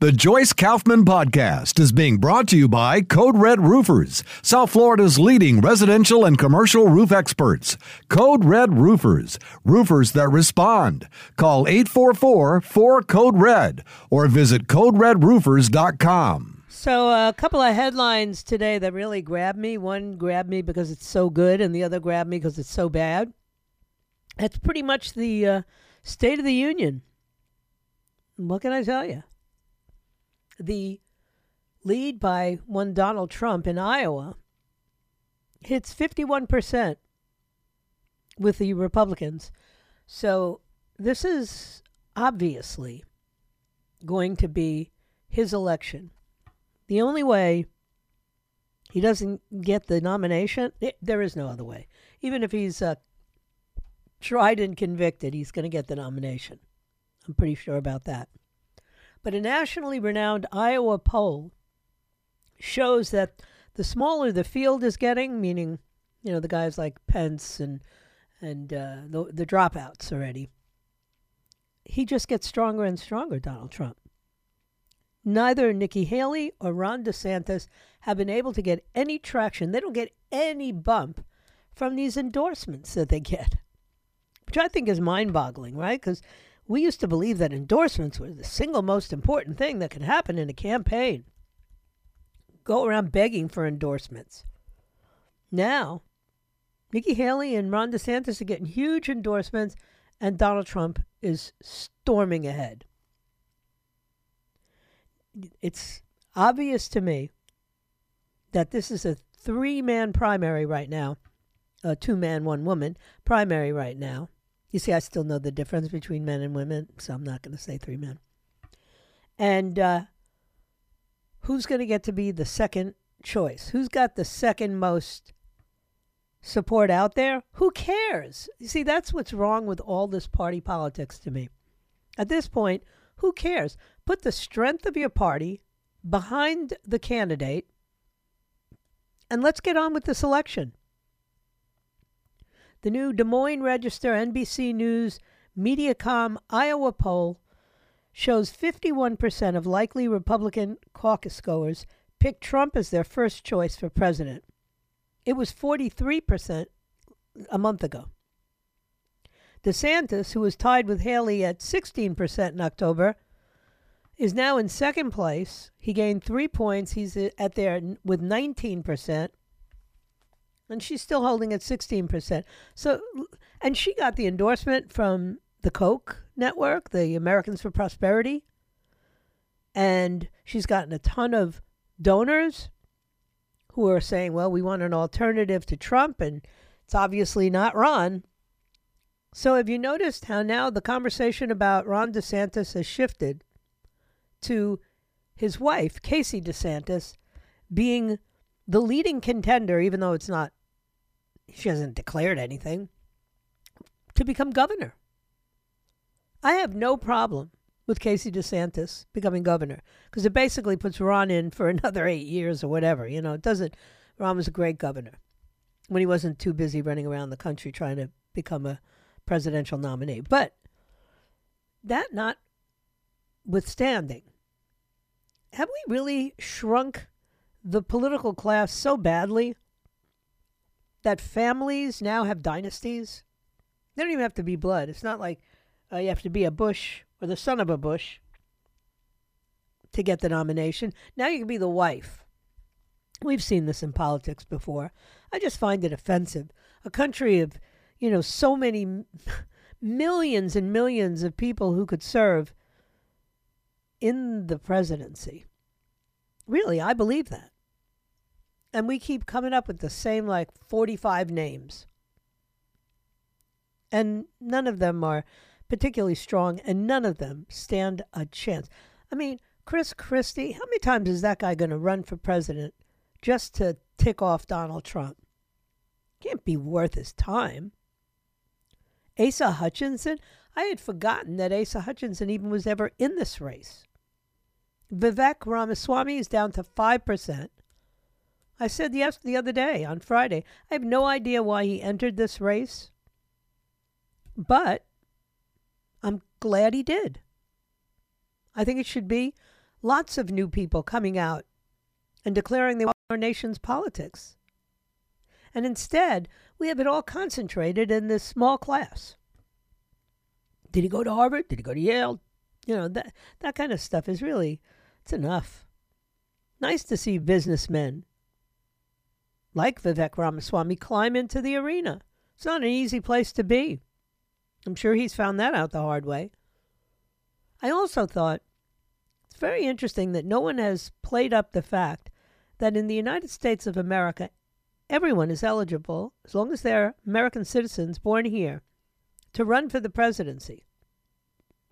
The Joyce Kaufman Podcast is being brought to you by Code Red Roofers, South Florida's leading residential and commercial roof experts. Code Red Roofers, roofers that respond. Call 844 4 Code Red or visit CodeRedRoofers.com. So, a couple of headlines today that really grabbed me. One grabbed me because it's so good, and the other grabbed me because it's so bad. That's pretty much the uh, State of the Union. What can I tell you? The lead by one Donald Trump in Iowa hits 51% with the Republicans. So this is obviously going to be his election. The only way he doesn't get the nomination, it, there is no other way. Even if he's uh, tried and convicted, he's going to get the nomination. I'm pretty sure about that. But a nationally renowned Iowa poll shows that the smaller the field is getting, meaning, you know, the guys like Pence and and uh, the, the dropouts already, he just gets stronger and stronger, Donald Trump. Neither Nikki Haley or Ron DeSantis have been able to get any traction. They don't get any bump from these endorsements that they get, which I think is mind boggling, right? Because we used to believe that endorsements were the single most important thing that could happen in a campaign. Go around begging for endorsements. Now, Nikki Haley and Ron DeSantis are getting huge endorsements, and Donald Trump is storming ahead. It's obvious to me that this is a three man primary right now, a two man, one woman primary right now. You see, I still know the difference between men and women, so I'm not going to say three men. And uh, who's going to get to be the second choice? Who's got the second most support out there? Who cares? You see, that's what's wrong with all this party politics to me. At this point, who cares? Put the strength of your party behind the candidate and let's get on with this election. The new Des Moines Register NBC News Mediacom Iowa poll shows 51% of likely Republican caucus goers picked Trump as their first choice for president. It was 43% a month ago. DeSantis, who was tied with Haley at 16% in October, is now in second place. He gained three points. He's at there with 19% and she's still holding at 16%. So, and she got the endorsement from the Koch network, the Americans for Prosperity, and she's gotten a ton of donors who are saying, well, we want an alternative to Trump, and it's obviously not Ron. So, have you noticed how now the conversation about Ron DeSantis has shifted to his wife, Casey DeSantis, being the leading contender, even though it's not she hasn't declared anything, to become governor. I have no problem with Casey DeSantis becoming governor because it basically puts Ron in for another eight years or whatever. You know, it doesn't. Ron was a great governor when he wasn't too busy running around the country trying to become a presidential nominee. But that not withstanding, have we really shrunk the political class so badly that families now have dynasties. They don't even have to be blood. It's not like uh, you have to be a Bush or the son of a Bush to get the nomination. Now you can be the wife. We've seen this in politics before. I just find it offensive. A country of, you know, so many millions and millions of people who could serve in the presidency. Really, I believe that. And we keep coming up with the same like 45 names. And none of them are particularly strong, and none of them stand a chance. I mean, Chris Christie, how many times is that guy going to run for president just to tick off Donald Trump? Can't be worth his time. Asa Hutchinson, I had forgotten that Asa Hutchinson even was ever in this race. Vivek Ramaswamy is down to 5%. I said yes the other day on Friday. I have no idea why he entered this race, but I'm glad he did. I think it should be lots of new people coming out and declaring they want our nation's politics. And instead, we have it all concentrated in this small class. Did he go to Harvard? Did he go to Yale? You know, that, that kind of stuff is really, it's enough. Nice to see businessmen like Vivek Ramaswamy climb into the arena. It's not an easy place to be. I'm sure he's found that out the hard way. I also thought it's very interesting that no one has played up the fact that in the United States of America, everyone is eligible, as long as they're American citizens born here, to run for the presidency.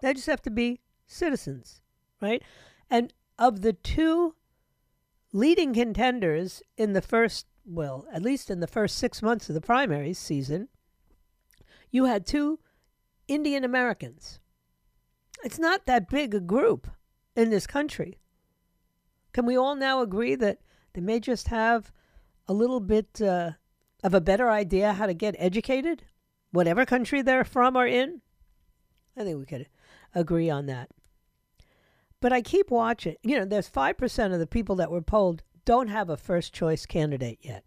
They just have to be citizens, right? And of the two leading contenders in the first, well, at least in the first six months of the primaries season, you had two Indian Americans. It's not that big a group in this country. Can we all now agree that they may just have a little bit uh, of a better idea how to get educated, whatever country they're from or in? I think we could agree on that. But I keep watching. You know, there's 5% of the people that were polled don't have a first choice candidate yet.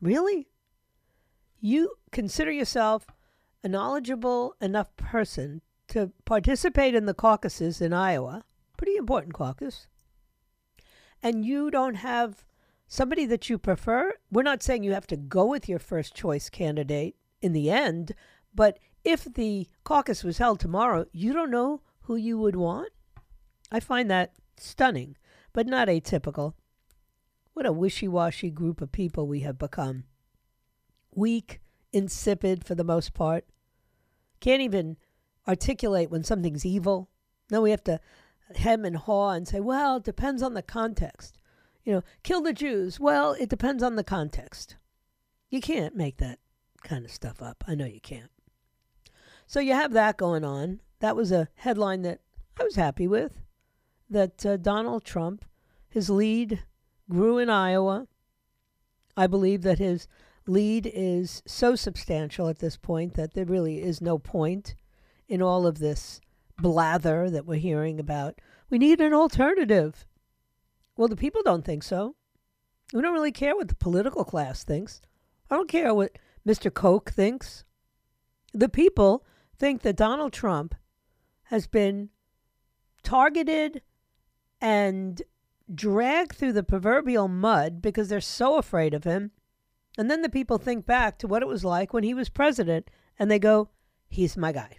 Really? You consider yourself a knowledgeable enough person to participate in the caucuses in Iowa, pretty important caucus, and you don't have somebody that you prefer, we're not saying you have to go with your first choice candidate in the end, but if the caucus was held tomorrow, you don't know who you would want? I find that stunning, but not atypical. What a wishy washy group of people we have become. Weak, insipid for the most part. Can't even articulate when something's evil. Now we have to hem and haw and say, well, it depends on the context. You know, kill the Jews. Well, it depends on the context. You can't make that kind of stuff up. I know you can't. So you have that going on. That was a headline that I was happy with. That uh, Donald Trump, his lead grew in Iowa. I believe that his lead is so substantial at this point that there really is no point in all of this blather that we're hearing about. We need an alternative. Well, the people don't think so. We don't really care what the political class thinks. I don't care what Mr. Koch thinks. The people think that Donald Trump has been targeted and dragged through the proverbial mud because they're so afraid of him. And then the people think back to what it was like when he was president and they go, he's my guy.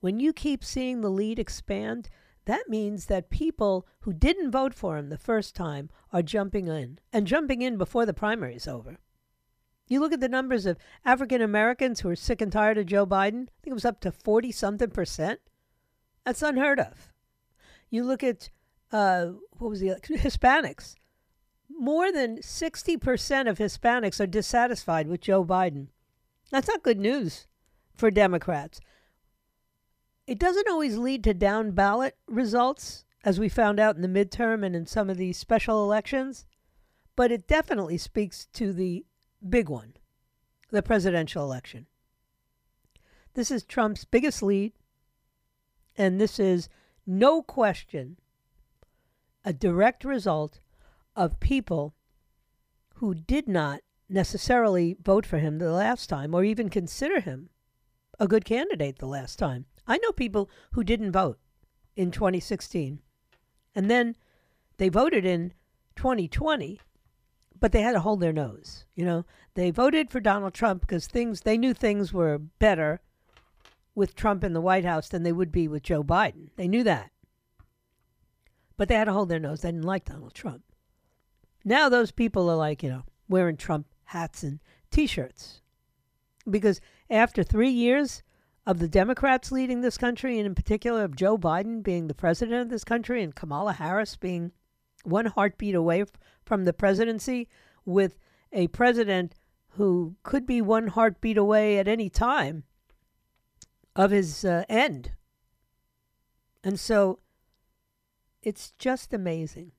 When you keep seeing the lead expand, that means that people who didn't vote for him the first time are jumping in and jumping in before the primary is over. You look at the numbers of African Americans who are sick and tired of Joe Biden, I think it was up to 40 something percent. That's unheard of. You look at, uh, what was the? Hispanics. More than 60% of Hispanics are dissatisfied with Joe Biden. That's not good news for Democrats. It doesn't always lead to down ballot results, as we found out in the midterm and in some of these special elections, but it definitely speaks to the big one the presidential election. This is Trump's biggest lead, and this is no question a direct result of people who did not necessarily vote for him the last time or even consider him a good candidate the last time. I know people who didn't vote in 2016. And then they voted in 2020, but they had to hold their nose. You know, they voted for Donald Trump because things they knew things were better with Trump in the White House than they would be with Joe Biden. They knew that. But they had to hold their nose. They didn't like Donald Trump. Now those people are like, you know, wearing Trump hats and t shirts. Because after three years of the Democrats leading this country, and in particular of Joe Biden being the president of this country and Kamala Harris being one heartbeat away from the presidency, with a president who could be one heartbeat away at any time of his uh, end. And so it's just amazing.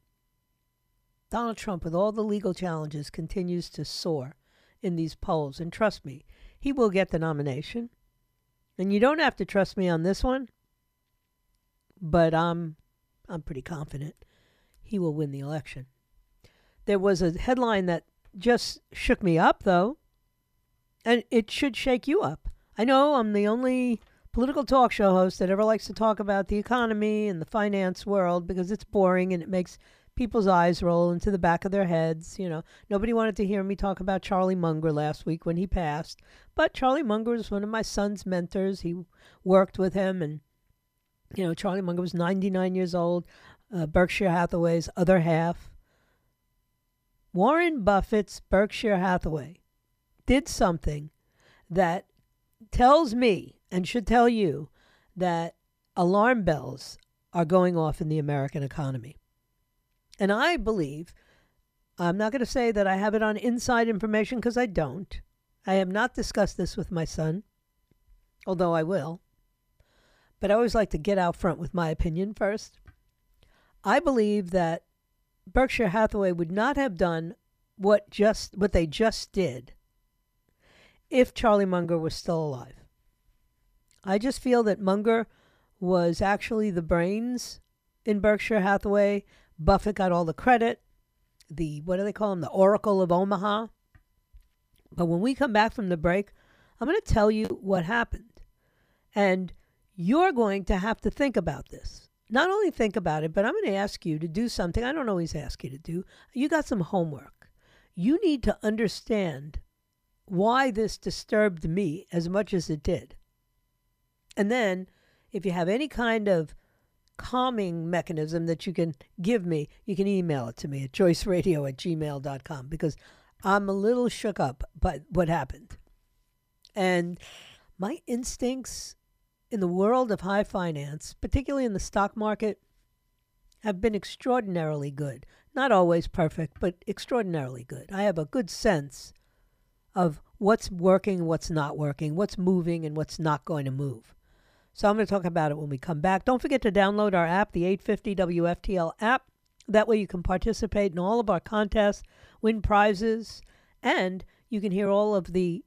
Donald Trump, with all the legal challenges, continues to soar in these polls. And trust me, he will get the nomination. And you don't have to trust me on this one, but I'm I'm pretty confident he will win the election. There was a headline that just shook me up though, and it should shake you up. I know I'm the only political talk show host that ever likes to talk about the economy and the finance world because it's boring and it makes people's eyes roll into the back of their heads. You know, nobody wanted to hear me talk about Charlie Munger last week when he passed, but Charlie Munger was one of my son's mentors. He worked with him, and you know, Charlie Munger was 99 years old, uh, Berkshire Hathaway's other half. Warren Buffett's Berkshire Hathaway did something that tells me and should tell you that alarm bells are going off in the American economy. And I believe, I'm not going to say that I have it on inside information because I don't. I have not discussed this with my son, although I will. But I always like to get out front with my opinion first. I believe that Berkshire Hathaway would not have done what just what they just did if Charlie Munger was still alive. I just feel that Munger was actually the brains in Berkshire Hathaway Buffett got all the credit. The what do they call him? The Oracle of Omaha. But when we come back from the break, I'm going to tell you what happened. And you're going to have to think about this. Not only think about it, but I'm going to ask you to do something I don't always ask you to do. You got some homework. You need to understand why this disturbed me as much as it did. And then, if you have any kind of calming mechanism that you can give me, you can email it to me at joyceradio at gmail.com because I'm a little shook up by what happened. And my instincts in the world of high finance, particularly in the stock market, have been extraordinarily good. Not always perfect, but extraordinarily good. I have a good sense of what's working, what's not working, what's moving, and what's not going to move. So I'm going to talk about it when we come back. Don't forget to download our app, the 850 WFTL app. That way you can participate in all of our contests, win prizes, and you can hear all of the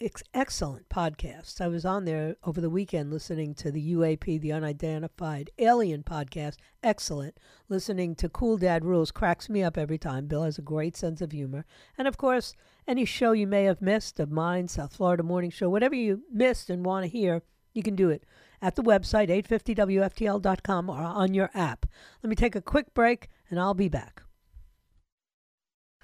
ex- excellent podcasts. I was on there over the weekend listening to the UAP, the Unidentified Alien podcast. Excellent. Listening to Cool Dad Rules cracks me up every time. Bill has a great sense of humor. And of course, any show you may have missed of mine, South Florida Morning Show, whatever you missed and want to hear, you can do it at the website, 850WFTL.com, or on your app. Let me take a quick break, and I'll be back.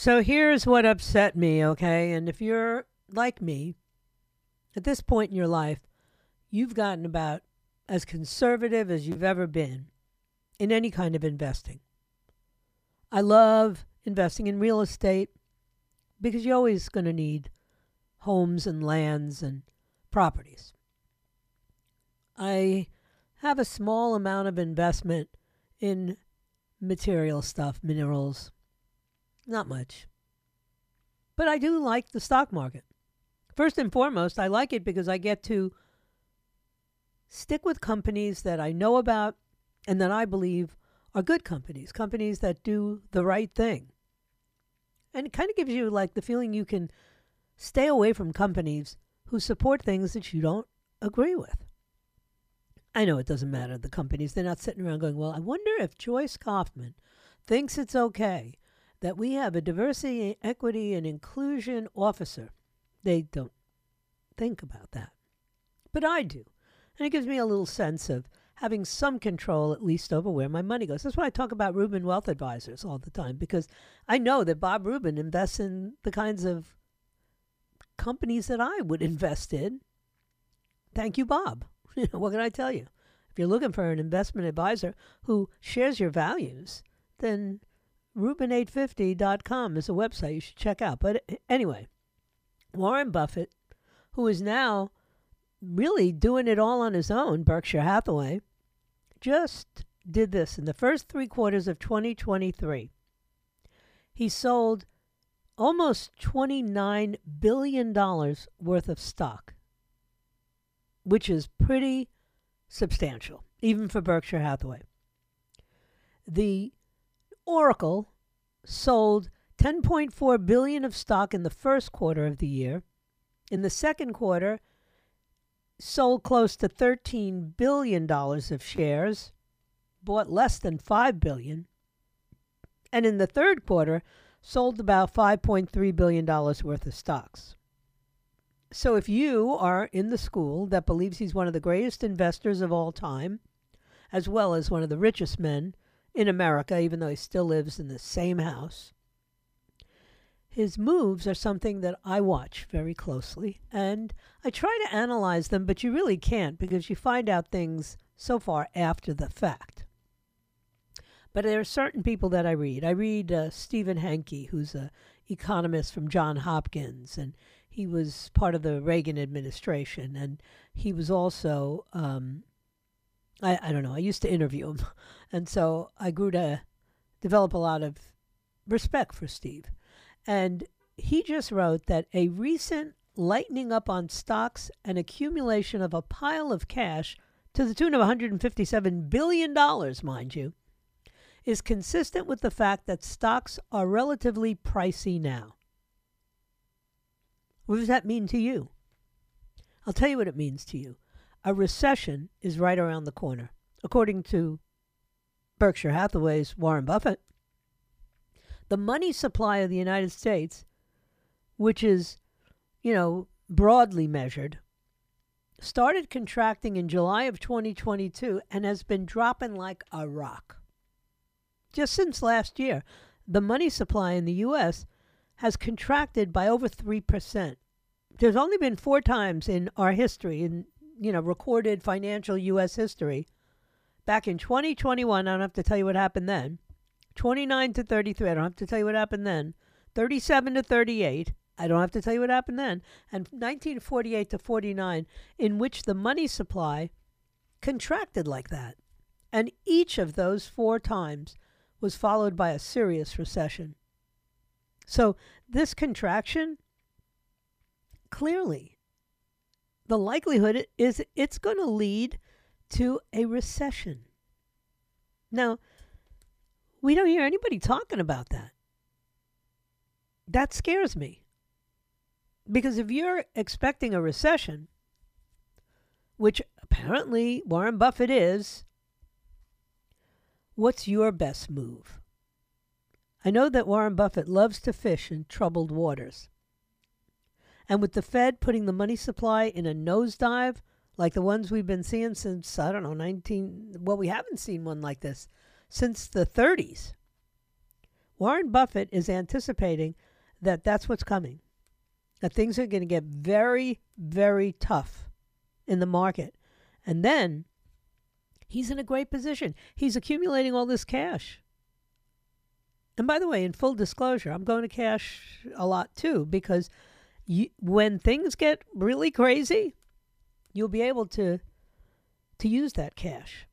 So here's what upset me, okay? And if you're like me, at this point in your life, you've gotten about as conservative as you've ever been in any kind of investing. I love investing in real estate because you're always going to need homes and lands and properties. I have a small amount of investment in material stuff, minerals, not much. But I do like the stock market. First and foremost, I like it because I get to stick with companies that I know about and that I believe are good companies, companies that do the right thing. And it kind of gives you like the feeling you can stay away from companies who support things that you don't agree with. I know it doesn't matter, the companies. They're not sitting around going, well, I wonder if Joyce Kaufman thinks it's okay that we have a diversity, equity, and inclusion officer. They don't think about that. But I do. And it gives me a little sense of having some control at least over where my money goes. That's why I talk about Rubin Wealth Advisors all the time because I know that Bob Rubin invests in the kinds of companies that I would invest in. Thank you, Bob. what can I tell you? If you're looking for an investment advisor who shares your values, then Rubin850.com is a website you should check out. But eh, anyway, Warren Buffett, who is now really doing it all on his own, Berkshire Hathaway, just did this in the first three quarters of 2023. He sold almost $29 billion worth of stock, which is pretty substantial, even for Berkshire Hathaway. The Oracle sold 10.4 billion of stock in the first quarter of the year. In the second quarter, sold close to 13 billion dollars of shares, bought less than 5 billion. And in the third quarter, sold about 5.3 billion dollars worth of stocks. So if you are in the school that believes he's one of the greatest investors of all time, as well as one of the richest men in America, even though he still lives in the same house. His moves are something that I watch very closely, and I try to analyze them, but you really can't because you find out things so far after the fact. But there are certain people that I read. I read uh, Stephen Hanke, who's an economist from John Hopkins, and he was part of the Reagan administration, and he was also um, I, I don't know. I used to interview him. And so I grew to develop a lot of respect for Steve. And he just wrote that a recent lightening up on stocks and accumulation of a pile of cash to the tune of $157 billion, mind you, is consistent with the fact that stocks are relatively pricey now. What does that mean to you? I'll tell you what it means to you a recession is right around the corner, according to Berkshire Hathaway's Warren Buffett. The money supply of the United States, which is, you know, broadly measured, started contracting in July of 2022 and has been dropping like a rock. Just since last year, the money supply in the U.S. has contracted by over 3%. There's only been four times in our history, in you know, recorded financial U.S. history. Back in 2021, I don't have to tell you what happened then. 29 to 33, I don't have to tell you what happened then. 37 to 38, I don't have to tell you what happened then. And 1948 to 49, in which the money supply contracted like that. And each of those four times was followed by a serious recession. So this contraction clearly the likelihood is it's going to lead to a recession. Now, we don't hear anybody talking about that. That scares me. Because if you're expecting a recession, which apparently Warren Buffett is, what's your best move? I know that Warren Buffett loves to fish in troubled waters. And with the Fed putting the money supply in a nosedive, like the ones we've been seeing since, I don't know, 19, well, we haven't seen one like this since the 30s. Warren Buffett is anticipating that that's what's coming, that things are going to get very, very tough in the market. And then he's in a great position. He's accumulating all this cash. And by the way, in full disclosure, I'm going to cash a lot too because you, when things get really crazy, you'll be able to to use that cash.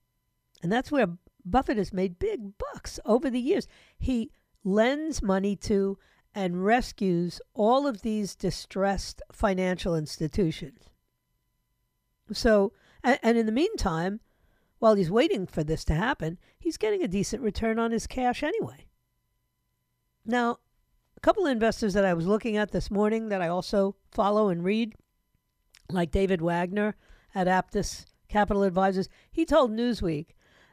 And that's where Buffett has made big bucks over the years. He lends money to and rescues all of these distressed financial institutions. So, and, and in the meantime, while he's waiting for this to happen, he's getting a decent return on his cash anyway. Now, couple of investors that I was looking at this morning that I also follow and read, like David Wagner at Aptus Capital Advisors, he told Newsweek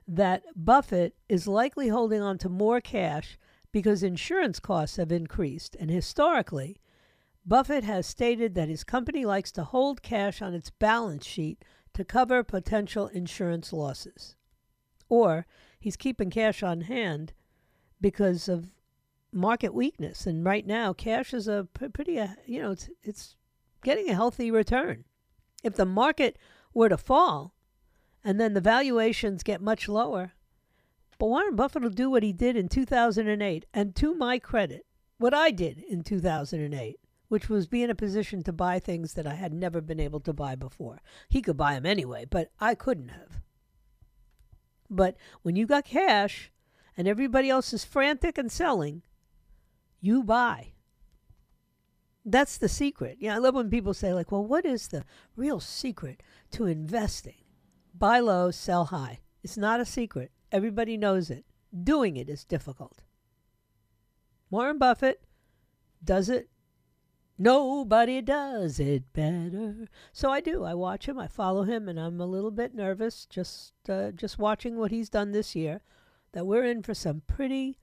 that Buffett is likely holding on to more cash because insurance costs have increased. And historically, Buffett has stated that his company likes to hold cash on its balance sheet to cover potential insurance losses. Or he's keeping cash on hand because of market weakness. And right now, cash is a pretty, uh, you know, it's, it's getting a healthy return. If the market were to fall and then the valuations get much lower, but Warren Buffett will do what he did in 2008. And to my credit, what I did in 2008 which was be in a position to buy things that I had never been able to buy before. He could buy them anyway, but I couldn't have. But when you got cash and everybody else is frantic and selling, you buy. That's the secret. Yeah, I love when people say, like, well, what is the real secret to investing? Buy low, sell high. It's not a secret. Everybody knows it. Doing it is difficult. Warren Buffett does it Nobody does it better. So I do. I watch him. I follow him, and I'm a little bit nervous just uh, just watching what he's done this year. That we're in for some pretty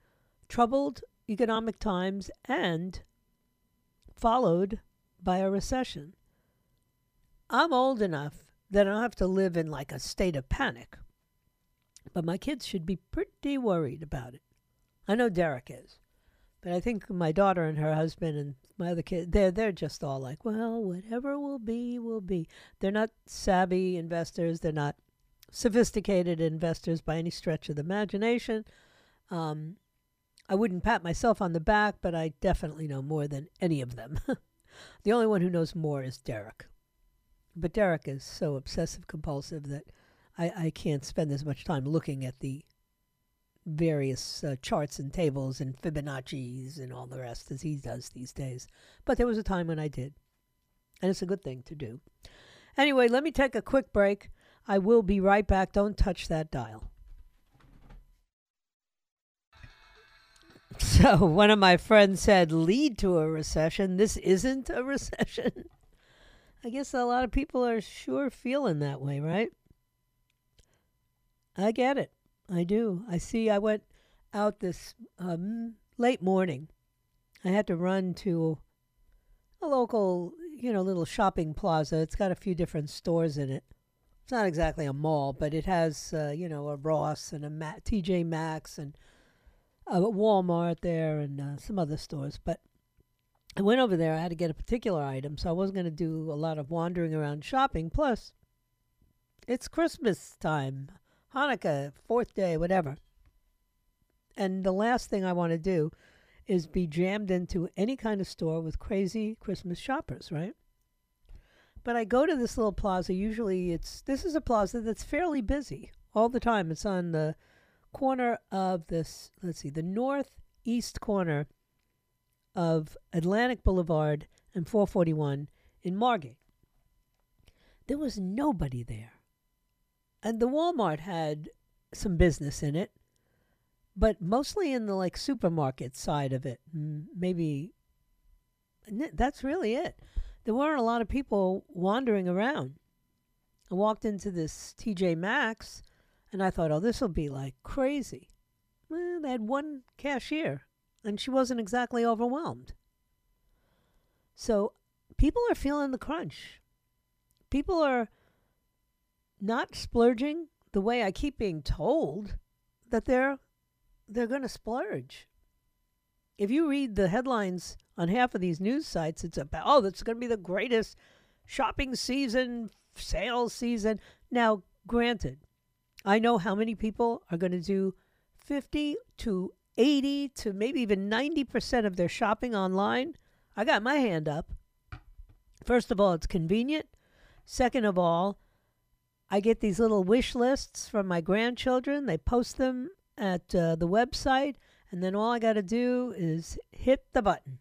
troubled economic times, and followed by a recession. I'm old enough that I don't have to live in like a state of panic, but my kids should be pretty worried about it. I know Derek is. But I think my daughter and her husband and my other kid, they're they're just all like, well, whatever will be, will be. They're not savvy investors. They're not sophisticated investors by any stretch of the imagination. Um, I wouldn't pat myself on the back, but I definitely know more than any of them. the only one who knows more is Derek. But Derek is so obsessive compulsive that I, I can't spend as much time looking at the various uh, charts and tables and Fibonacci's and all the rest as he does these days. But there was a time when I did. And it's a good thing to do. Anyway, let me take a quick break. I will be right back. Don't touch that dial. So, one of my friends said, lead to a recession. This isn't a recession. I guess a lot of people are sure feeling that way, right? I get it. I do. I see. I went out this um, late morning. I had to run to a local, you know, little shopping plaza. It's got a few different stores in it. It's not exactly a mall, but it has, uh, you know, a Ross and a Ma- TJ Maxx and a Walmart there and uh, some other stores. But I went over there. I had to get a particular item, so I wasn't going to do a lot of wandering around shopping. Plus, it's Christmas time. Hanukkah, fourth day, whatever. And the last thing I want to do is be jammed into any kind of store with crazy Christmas shoppers, right? But I go to this little plaza. Usually, it's this is a plaza that's fairly busy all the time. It's on the corner of this. Let's see, the northeast corner of Atlantic Boulevard and 441 in Margate. There was nobody there and the Walmart had some business in it, but mostly in the like supermarket side of it. Maybe that's really it. There weren't a lot of people wandering around. I walked into this TJ Maxx and I thought, oh, this will be like crazy. Well, they had one cashier and she wasn't exactly overwhelmed. So people are feeling the crunch. People are not splurging the way I keep being told that they're they're going to splurge. If you read the headlines on half of these news sites, it's about oh, that's going to be the greatest shopping season, sales season. Now, granted, I know how many people are going to do 50 to 80 to maybe even 90% of their shopping online. I got my hand up. First of all, it's convenient. Second of all, I get these little wish lists from my grandchildren. They post them at uh, the website, and then all I got to do is hit the button,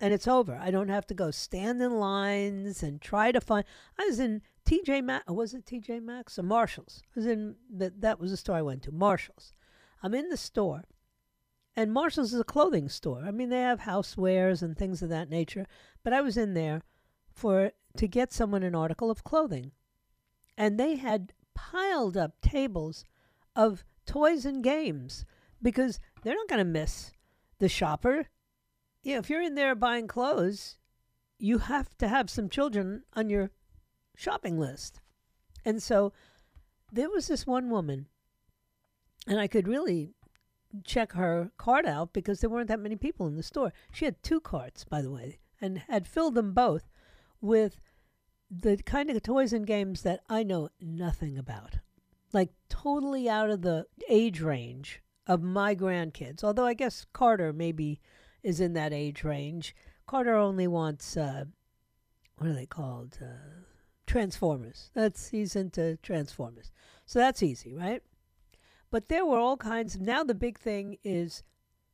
and it's over. I don't have to go stand in lines and try to find. I was in TJ Maxx. Was it TJ Maxx or Marshalls? I was in that. That was the store I went to. Marshalls. I'm in the store, and Marshalls is a clothing store. I mean, they have housewares and things of that nature. But I was in there for to get someone an article of clothing and they had piled up tables of toys and games because they're not going to miss the shopper. Know, if you're in there buying clothes, you have to have some children on your shopping list. And so there was this one woman, and I could really check her cart out because there weren't that many people in the store. She had two carts, by the way, and had filled them both with the kind of toys and games that I know nothing about. Like totally out of the age range of my grandkids. Although I guess Carter maybe is in that age range. Carter only wants uh, what are they called? Uh, Transformers. That's he's into Transformers. So that's easy, right? But there were all kinds. Now the big thing is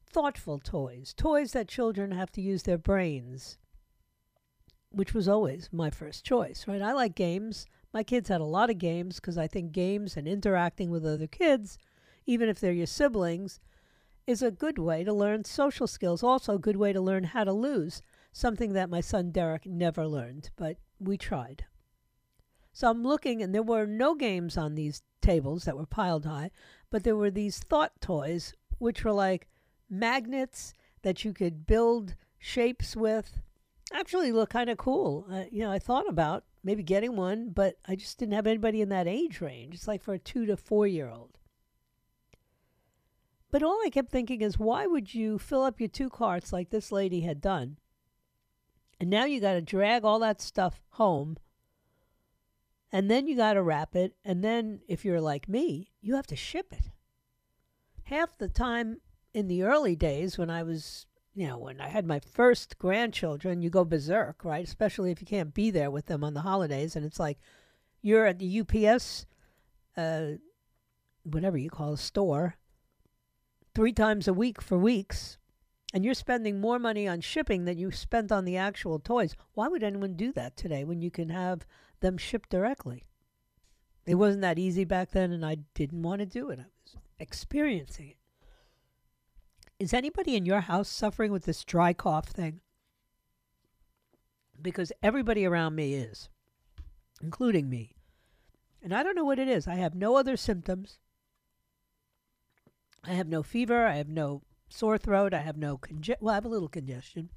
thoughtful toys, toys that children have to use their brains, which was always my first choice, right? I like games. My kids had a lot of games because I think games and interacting with other kids, even if they're your siblings, is a good way to learn social skills. Also, a good way to learn how to lose, something that my son Derek never learned, but we tried. So I'm looking, and there were no games on these tables that were piled high, but there were these thought toys, which were like magnets that you could build shapes with. Actually, look kind of cool. Uh, you know, I thought about maybe getting one, but I just didn't have anybody in that age range. It's like for a two to four year old. But all I kept thinking is, why would you fill up your two carts like this lady had done? And now you got to drag all that stuff home and then you got to wrap it. And then, if you're like me, you have to ship it. Half the time in the early days when I was, you know, when I had my first grandchildren, you go berserk, right? Especially if you can't be there with them on the holidays. And it's like you're at the UPS, uh, whatever you call a store, three times a week for weeks. And you're spending more money on shipping than you spent on the actual toys. Why would anyone do that today when you can have them shipped directly. It wasn't that easy back then, and I didn't want to do it. I was experiencing it. Is anybody in your house suffering with this dry cough thing? Because everybody around me is, including me. And I don't know what it is. I have no other symptoms. I have no fever. I have no sore throat. I have no conge- well, I have a little congestion.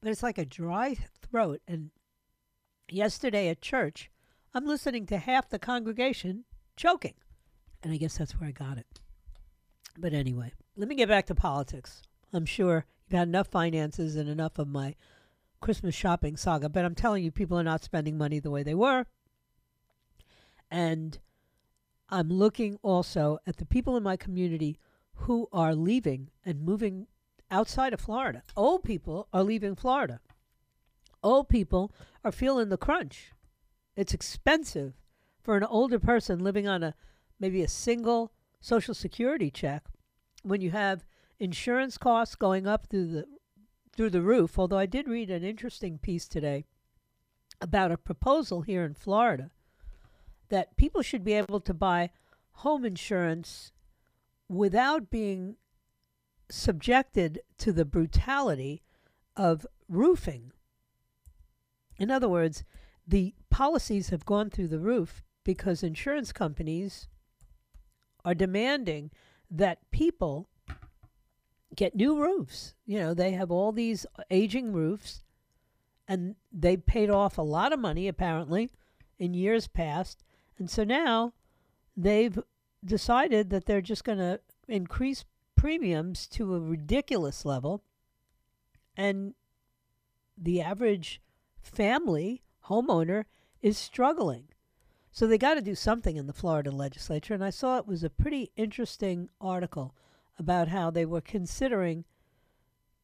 But it's like a dry throat and yesterday at church, I'm listening to half the congregation choking. And I guess that's where I got it. But anyway, let me get back to politics. I'm sure you've had enough finances and enough of my Christmas shopping saga, but I'm telling you, people are not spending money the way they were. And I'm looking also at the people in my community who are leaving and moving outside of Florida. Old people are leaving Florida old people are feeling the crunch. It's expensive for an older person living on a maybe a single social security check when you have insurance costs going up through the through the roof. Although I did read an interesting piece today about a proposal here in Florida that people should be able to buy home insurance without being subjected to the brutality of roofing in other words, the policies have gone through the roof because insurance companies are demanding that people get new roofs. You know, they have all these aging roofs and they paid off a lot of money apparently in years past. And so now they've decided that they're just going to increase premiums to a ridiculous level and the average family homeowner is struggling. So they got to do something in the Florida legislature. And I saw it was a pretty interesting article about how they were considering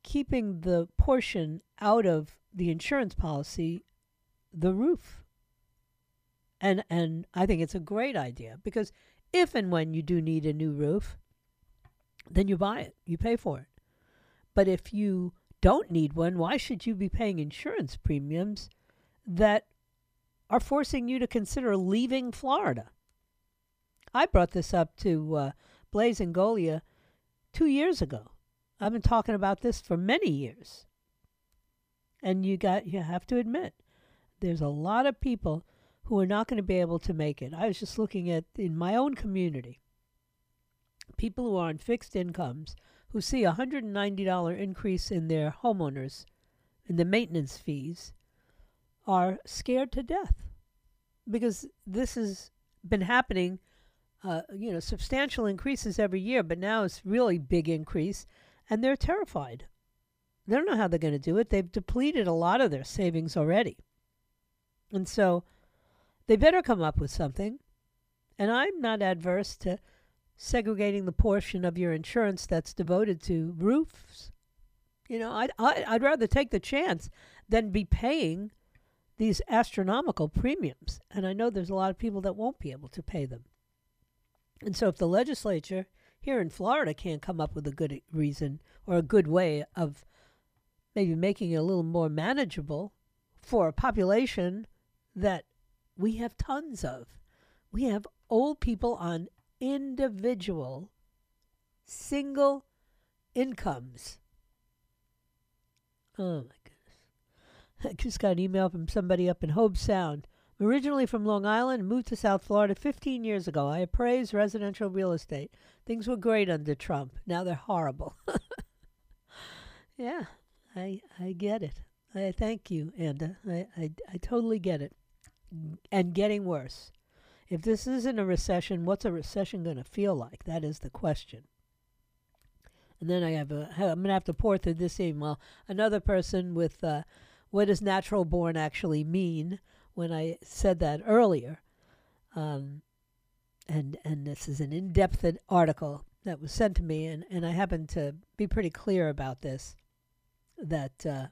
keeping the portion out of the insurance policy the roof. And and I think it's a great idea because if and when you do need a new roof, then you buy it, you pay for it. But if you don't need one, why should you be paying insurance premiums that are forcing you to consider leaving Florida? I brought this up to uh, Blaise and Golia two years ago. I've been talking about this for many years. And you got you have to admit there's a lot of people who are not going to be able to make it. I was just looking at in my own community people who are on fixed incomes who see a $190 increase in their homeowners and the maintenance fees are scared to death. Because this has been happening uh, you know substantial increases every year but now it's really big increase and they're terrified. They don't know how they're going to do it. They've depleted a lot of their savings already. And so they better come up with something. And i'm not adverse to segregating the portion of your insurance that's devoted to roofs you know i'd, I'd rather take the chance than be paying these astronomical premiums. And I know there's a lot of people that won't be able to pay them. And so if the legislature here in Florida can't come up with a good reason or a good way of maybe making it a little more manageable for a population that we have tons of. We have old people on individual single incomes. Oh my goodness. I just got an email from somebody up in Hobe Sound. I'm originally from Long Island moved to South Florida 15 years ago. I appraised residential real estate. Things were great under Trump. Now they're horrible. yeah, I I get it. I thank you, Anda. I, I, I totally get it. And getting worse. If this isn't a recession, what's a recession going to feel like? That is the question. And then I have a, I'm going to have to pour through this email. Another person with uh, what does natural born actually mean when I said that earlier. Um, and and this is an in-depth article that was sent to me, and, and I happen to be pretty clear about this, that uh,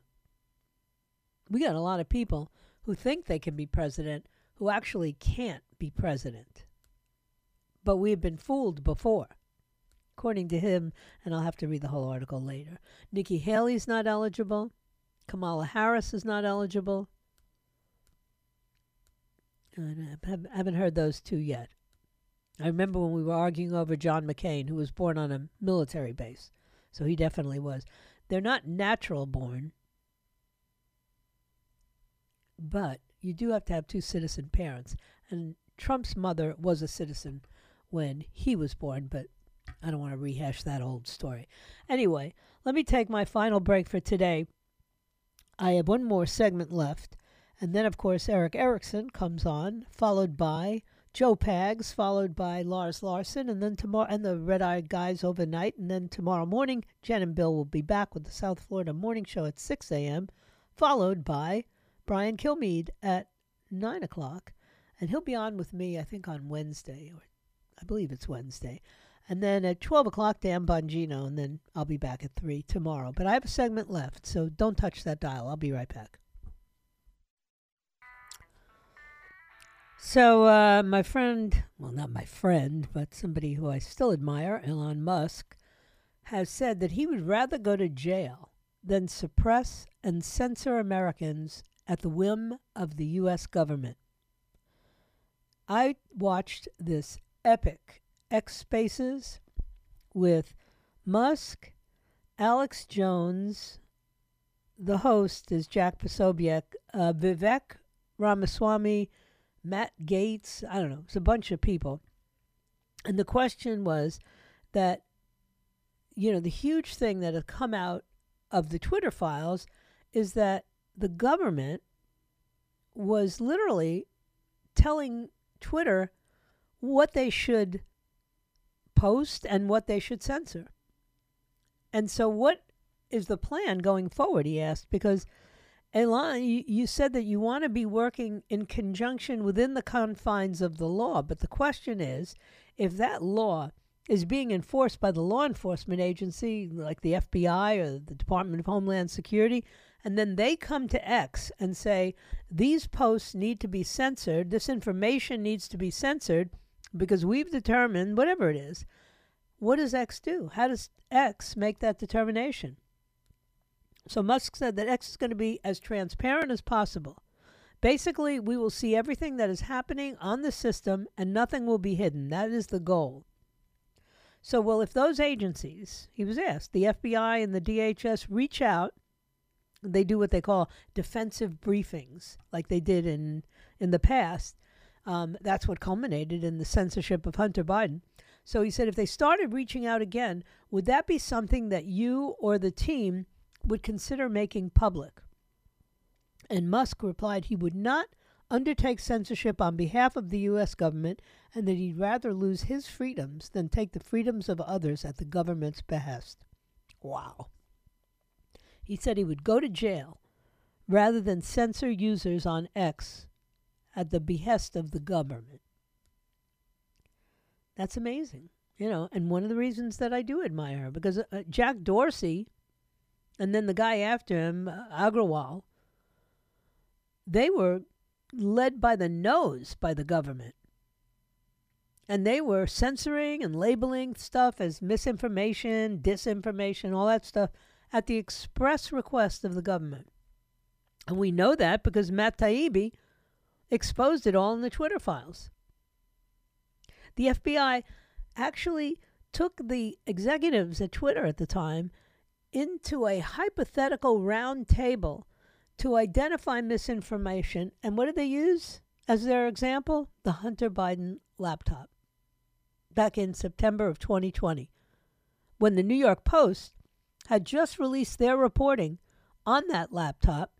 we got a lot of people who think they can be president who actually can't be president. But we've been fooled before. According to him, and I'll have to read the whole article later, Nikki Haley's not eligible. Kamala Harris is not eligible. I haven't heard those two yet. I remember when we were arguing over John McCain, who was born on a military base. So he definitely was. They're not natural born, but you do have to have two citizen parents. And Trump's mother was a citizen when he was born, but I don't want to rehash that old story. Anyway, let me take my final break for today I have one more segment left. And then, of course, Erick Erickson comes on, followed by Joe Pags, followed by Lars Larson, and then tomorrow, and the Red Eyed Guys overnight. And then tomorrow morning, Jen and Bill will be back with the South Florida Morning Show at 6 a.m., followed by Brian Kilmeade at 9 o'clock. And he'll be on with me, I think, on Wednesday, or I believe it's Wednesday. And then at 12 o'clock, Dan Bongino, and then I'll be back at 3 tomorrow. But I have a segment left, so don't touch that dial. I'll be right back. So, uh, my friend, well, not my friend, but somebody who I still admire, Elon Musk, has said that he would rather go to jail than suppress and censor Americans at the whim of the U.S. government. I watched this epic X Spaces with Musk, Alex Jones. The host is Jack Posobiec, uh, Vivek Ramaswamy, Matt Gaetz. I don't know. It's a bunch of people. And the question was that, you know, the huge thing that has come out of the Twitter files is that the government was literally telling Twitter what they should post and what they should censor. And so, what is the plan going forward? He asked, because Elon, you, said that you want to be working in conjunction within the confines of the law. But the question is if that law is being enforced by the law enforcement agency, like the FBI or the Department of Homeland Security, and then they come to X and say, these posts need to be censored, this information needs to be censored because we've determined, whatever it is, what does X do? How does X make that determination? So Musk said that X is going to be as transparent as possible. Basically, we will see everything that is happening on the system and nothing will be hidden. That is the goal. So, well, if those agencies, he was asked, the FBI and the DHS reach out, they do what they call defensive briefings, like they did in, in the past, um, that's what culminated in the censorship of Hunter Biden. So he said, if they started reaching out again, would that be something that you or the team would consider making public? And Musk replied he would not undertake censorship on behalf of the U.S. government and that he'd rather lose his freedoms than take the freedoms of others at the government's behest. Wow. He said he would go to jail rather than censor users on X at the behest of the government. That's amazing, you know, and one of the reasons that I do admire her because uh, Jack Dorsey and then the guy after him, uh, Agrawal, they were led by the nose by the government. And they were censoring and labeling stuff as misinformation, disinformation, all that stuff at the express request of the government. And we know that because Matt Taibbi exposed it all in the Twitter files. The FBI actually took the executives at Twitter at the time into a hypothetical round table to identify misinformation. And what did they use as their example? The Hunter Biden laptop back in September of 2020, when the New York Post had just released their reporting on that laptop,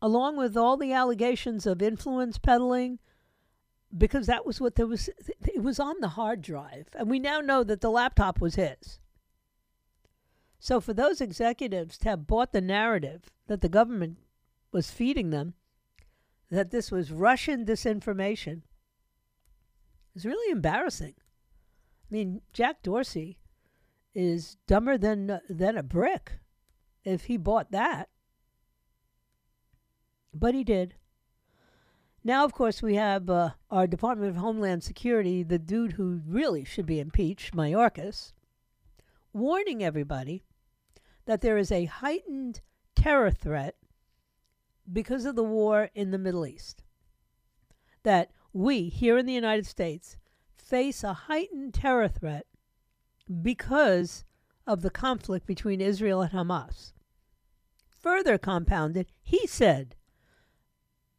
along with all the allegations of influence peddling, because that was what there was. It was on the hard drive. And we now know that the laptop was his. So, for those executives to have bought the narrative that the government was feeding them, that this was Russian disinformation, is really embarrassing. I mean, Jack Dorsey is dumber than than a brick if he bought that. But he did. Now, of course, we have uh, our Department of Homeland Security, the dude who really should be impeached, Mayorkas, warning everybody that there is a heightened terror threat because of the war in the Middle East. That we here in the United States face a heightened terror threat because of the conflict between Israel and Hamas. Further compounded, he said,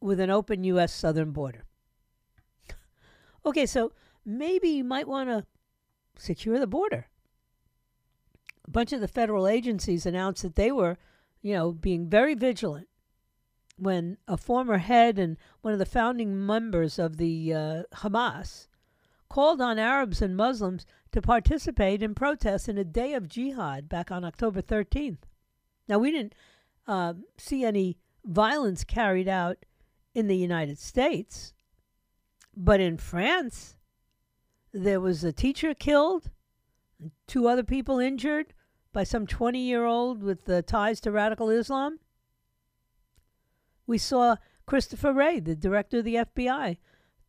with an open U.S. southern border. okay, so maybe you might want to secure the border a bunch of the federal agencies announced that they were, you know, being very vigilant when a former head and one of the founding members of the uh, Hamas called on Arabs and Muslims to participate in protests in a day of jihad back on October 13th. Now, we didn't uh, see any violence carried out in the United States, but in France, there was a teacher killed two other people injured by some 20 year old with uh, ties to radical Islam. We saw Christopher Wray, the director of the FBI,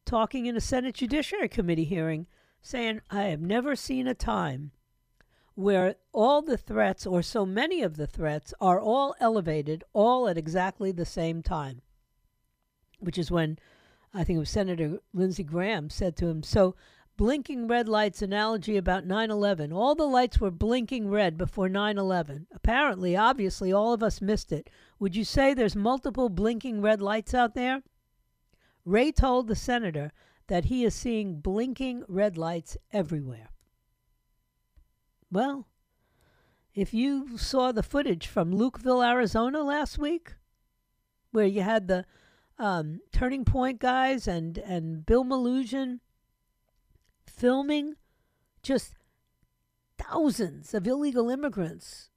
talking in a Senate Judiciary Committee hearing, saying, I have never seen a time where all the threats, or so many of the threats, are all elevated, all at exactly the same time. Which is when I think it was Senator Lindsey Graham said to him, So blinking red lights analogy about 9 11. All the lights were blinking red before 9 11. Apparently, obviously, all of us missed it. Would you say there's multiple blinking red lights out there? Wray told the senator that he is seeing blinking red lights everywhere. Well, if you saw the footage from Lukeville, Arizona last week, where you had the um, Turning Point guys and, and Bill Melugin filming just thousands of illegal immigrants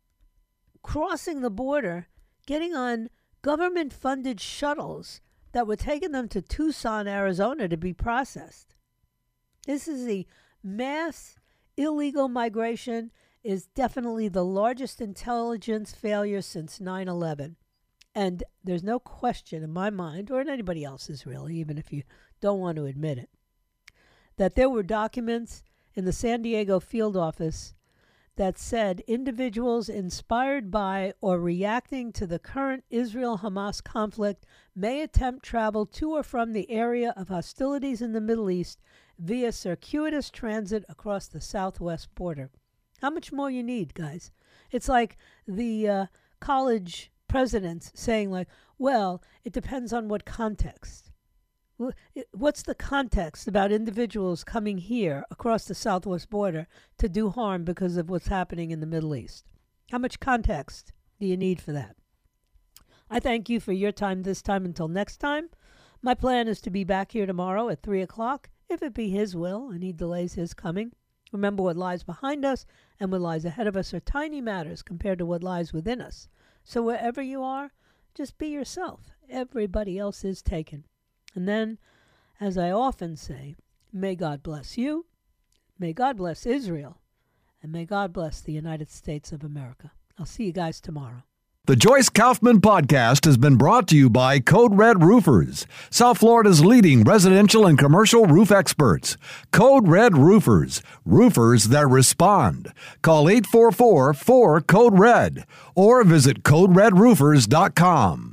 crossing the border, getting on government funded shuttles that were taking them to Tucson, Arizona to be processed. This is the mass illegal migration is definitely the largest intelligence failure since 9/11. And there's no question in my mind or in anybody else's really, even if you don't want to admit it, that there were documents in the San Diego field office that said individuals inspired by or reacting to the current Israel Hamas conflict may attempt travel to or from the area of hostilities in the Middle East via circuitous transit across the southwest border. How much more you need, guys? It's like the uh, college presidents saying like, well, it depends on what context. What's the context about individuals coming here across the southwest border to do harm because of what's happening in the Middle East? How much context do you need for that? I thank you for your time this time until next time. My plan is to be back here tomorrow at 3 o'clock, if it be His will and He delays His coming. Remember, what lies behind us and what lies ahead of us are tiny matters compared to what lies within us. So wherever you are, just be yourself. Everybody else is taken. And then, as I often say, may God bless you, may God bless Israel, and may God bless the United States of America. I'll see you guys tomorrow. The Joyce Kaufman podcast has been brought to you by Code Red Roofers, South Florida's leading residential and commercial roof experts. Code Red Roofers, roofers that respond. Call 844 4 Code Red or visit CodeRedRoofers.com.